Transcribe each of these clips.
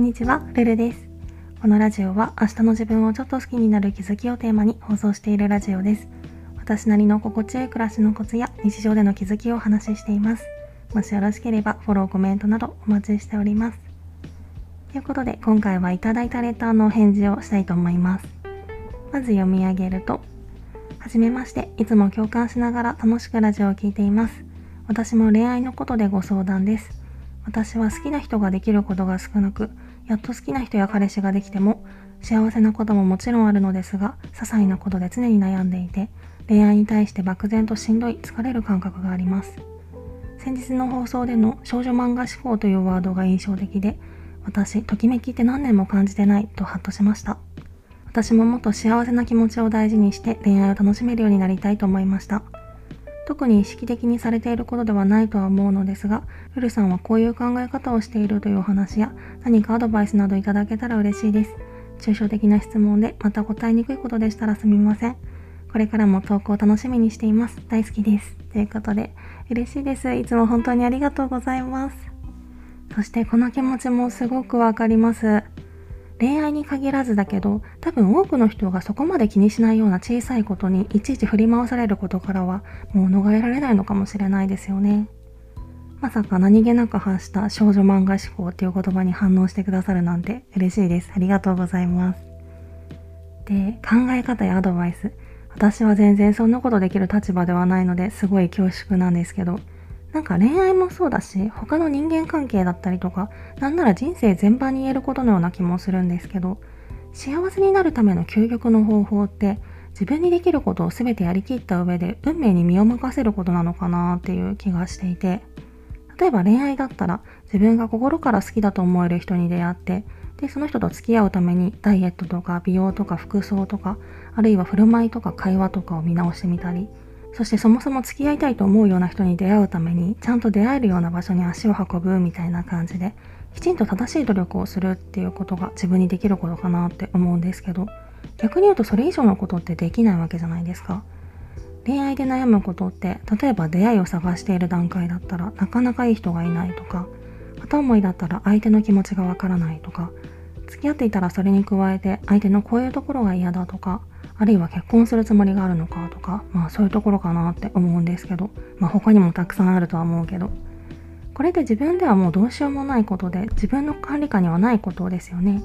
んにちは、ルルです。このラジオは明日の自分をちょっと好きになる気づきをテーマに放送しているラジオです。私なりの心地よい暮らしのコツや日常での気づきをお話ししています。もしよろしければフォロー、コメントなどお待ちしております。ということで今回はいただいたレターのお返事をしたいと思います。まず読み上げると、はじめまして、いつも共感しながら楽しくラジオを聴いています。私も恋愛のことでご相談です。私は好きな人ができることが少なく、やっと好きな人や彼氏ができても、幸せなことももちろんあるのですが、些細なことで常に悩んでいて、恋愛に対して漠然としんどい、疲れる感覚があります。先日の放送での少女漫画思考というワードが印象的で、私、ときめきって何年も感じてないとハッとしました。私ももっと幸せな気持ちを大事にして恋愛を楽しめるようになりたいと思いました。特に意識的にされていることではないとは思うのですが、ルルさんはこういう考え方をしているというお話や何かアドバイスなどいただけたら嬉しいです。抽象的な質問でまた答えにくいことでしたらすみません。これからも投稿を楽しみにしています。大好きです。ということで、嬉しいです。いつも本当にありがとうございます。そしてこの気持ちもすごくわかります。恋愛に限らずだけど、多分多くの人がそこまで気にしないような小さいことにいちいち振り回されることからはもう逃れられないのかもしれないですよね。まさか何気なく発した少女漫画思考っていう言葉に反応してくださるなんて嬉しいです。ありがとうございます。で、考え方やアドバイス。私は全然そんなことできる立場ではないのですごい恐縮なんですけど、なんか恋愛もそうだし、他の人間関係だったりとか、なんなら人生全般に言えることのような気もするんですけど、幸せになるための究極の方法って、自分にできることを全てやりきった上で運命に身を任せることなのかなっていう気がしていて、例えば恋愛だったら自分が心から好きだと思える人に出会って、で、その人と付き合うためにダイエットとか美容とか服装とか、あるいは振る舞いとか会話とかを見直してみたり、そしてそもそも付き合いたいと思うような人に出会うために、ちゃんと出会えるような場所に足を運ぶみたいな感じで、きちんと正しい努力をするっていうことが自分にできることかなって思うんですけど、逆に言うとそれ以上のことってできないわけじゃないですか。恋愛で悩むことって、例えば出会いを探している段階だったらなかなかいい人がいないとか、片思いだったら相手の気持ちがわからないとか、付き合っていたらそれに加えて相手のこういうところが嫌だとか、あるいは結婚するつもりがあるのかとか、まあそういうところかなって思うんですけど、まあ他にもたくさんあるとは思うけど、これって自分ではもうどうしようもないことで、自分の管理下にはないことですよね。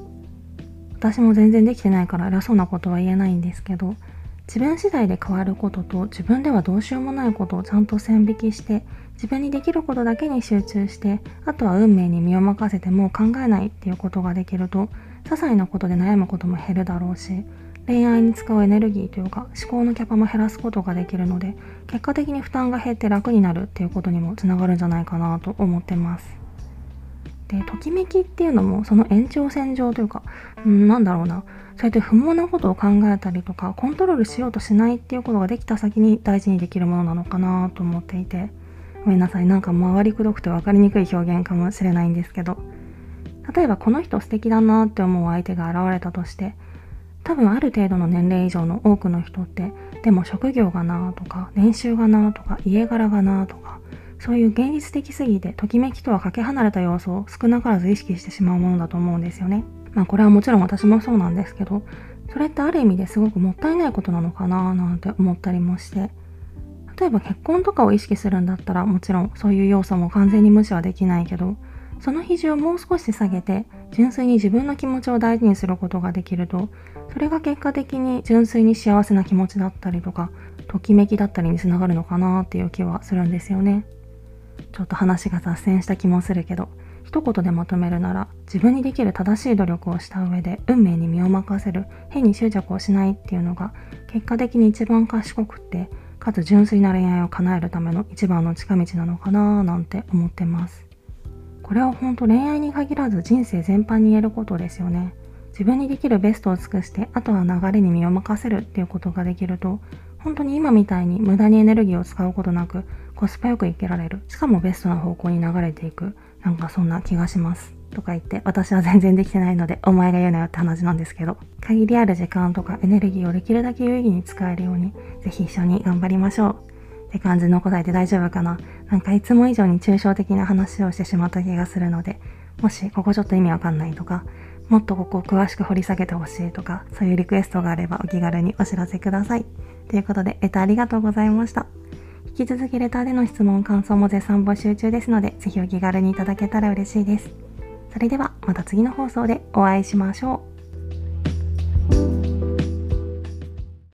私も全然できてないから偉そうなことは言えないんですけど、自分次第で変わることと自分ではどうしようもないことをちゃんと線引きして自分にできることだけに集中してあとは運命に身を任せてもう考えないっていうことができると些細なことで悩むことも減るだろうし恋愛に使うエネルギーというか思考のキャパも減らすことができるので結果的に負担が減って楽になるっていうことにもつながるんじゃないかなと思ってます。で、ときめきっていうのもその延長線上というか、うん、なんだろうな、そうやって不毛なことを考えたりとかコントロールしようとしないっていうことができた先に大事にできるものなのかなと思っていて、ごめんなさい、なんか回りくどくて分かりにくい表現かもしれないんですけど、例えばこの人素敵だなって思う相手が現れたとして、多分ある程度の年齢以上の多くの人ってでも職業がなとか年収がなとか家柄がなとかそういう現実的すぎてときめきとはかけ離れた要素を少なからず意識してしまうものだと思うんですよね。まあこれはもちろん私もそうなんですけどそれってある意味ですごくもったいないことなのかななんて思ったりもして例えば結婚とかを意識するんだったらもちろんそういう要素も完全に無視はできないけどその比重をもう少し下げて純粋に自分の気持ちを大事にすることができるとそれが結果的に純粋に幸せな気持ちだったりとかときめきだったりにつながるのかなっていう気はするんですよね。ちょっと話が脱線した気もするけど一言でまとめるなら自分にできる正しい努力をした上で運命に身を任せる変に執着をしないっていうのが結果的に一番賢くってかつ純粋な恋愛を叶えるための一番の近道なのかななんて思ってます。これは本当恋愛に限らず人生全般に言えることですよね。自分にできるベストを尽くしてあとは流れに身を任せるっていうことができると本当に今みたいに無駄にエネルギーを使うことなくコスパよくいけられる。しかもベストな方向に流れていく。なんかそんな気がします。とか言って私は全然できてないのでお前が言うなよって話なんですけど。限りある時間とかエネルギーをできるだけ有意義に使えるようにぜひ一緒に頑張りましょう。って感じの答えで大丈夫かななんかいつも以上に抽象的な話をしてしまった気がするので、もしここちょっと意味わかんないとか、もっとここを詳しく掘り下げてほしいとか、そういうリクエストがあればお気軽にお知らせください。ということで、レターありがとうございました。引き続きレターでの質問、感想も絶賛募集中ですので、ぜひお気軽にいただけたら嬉しいです。それではまた次の放送でお会いしましょう。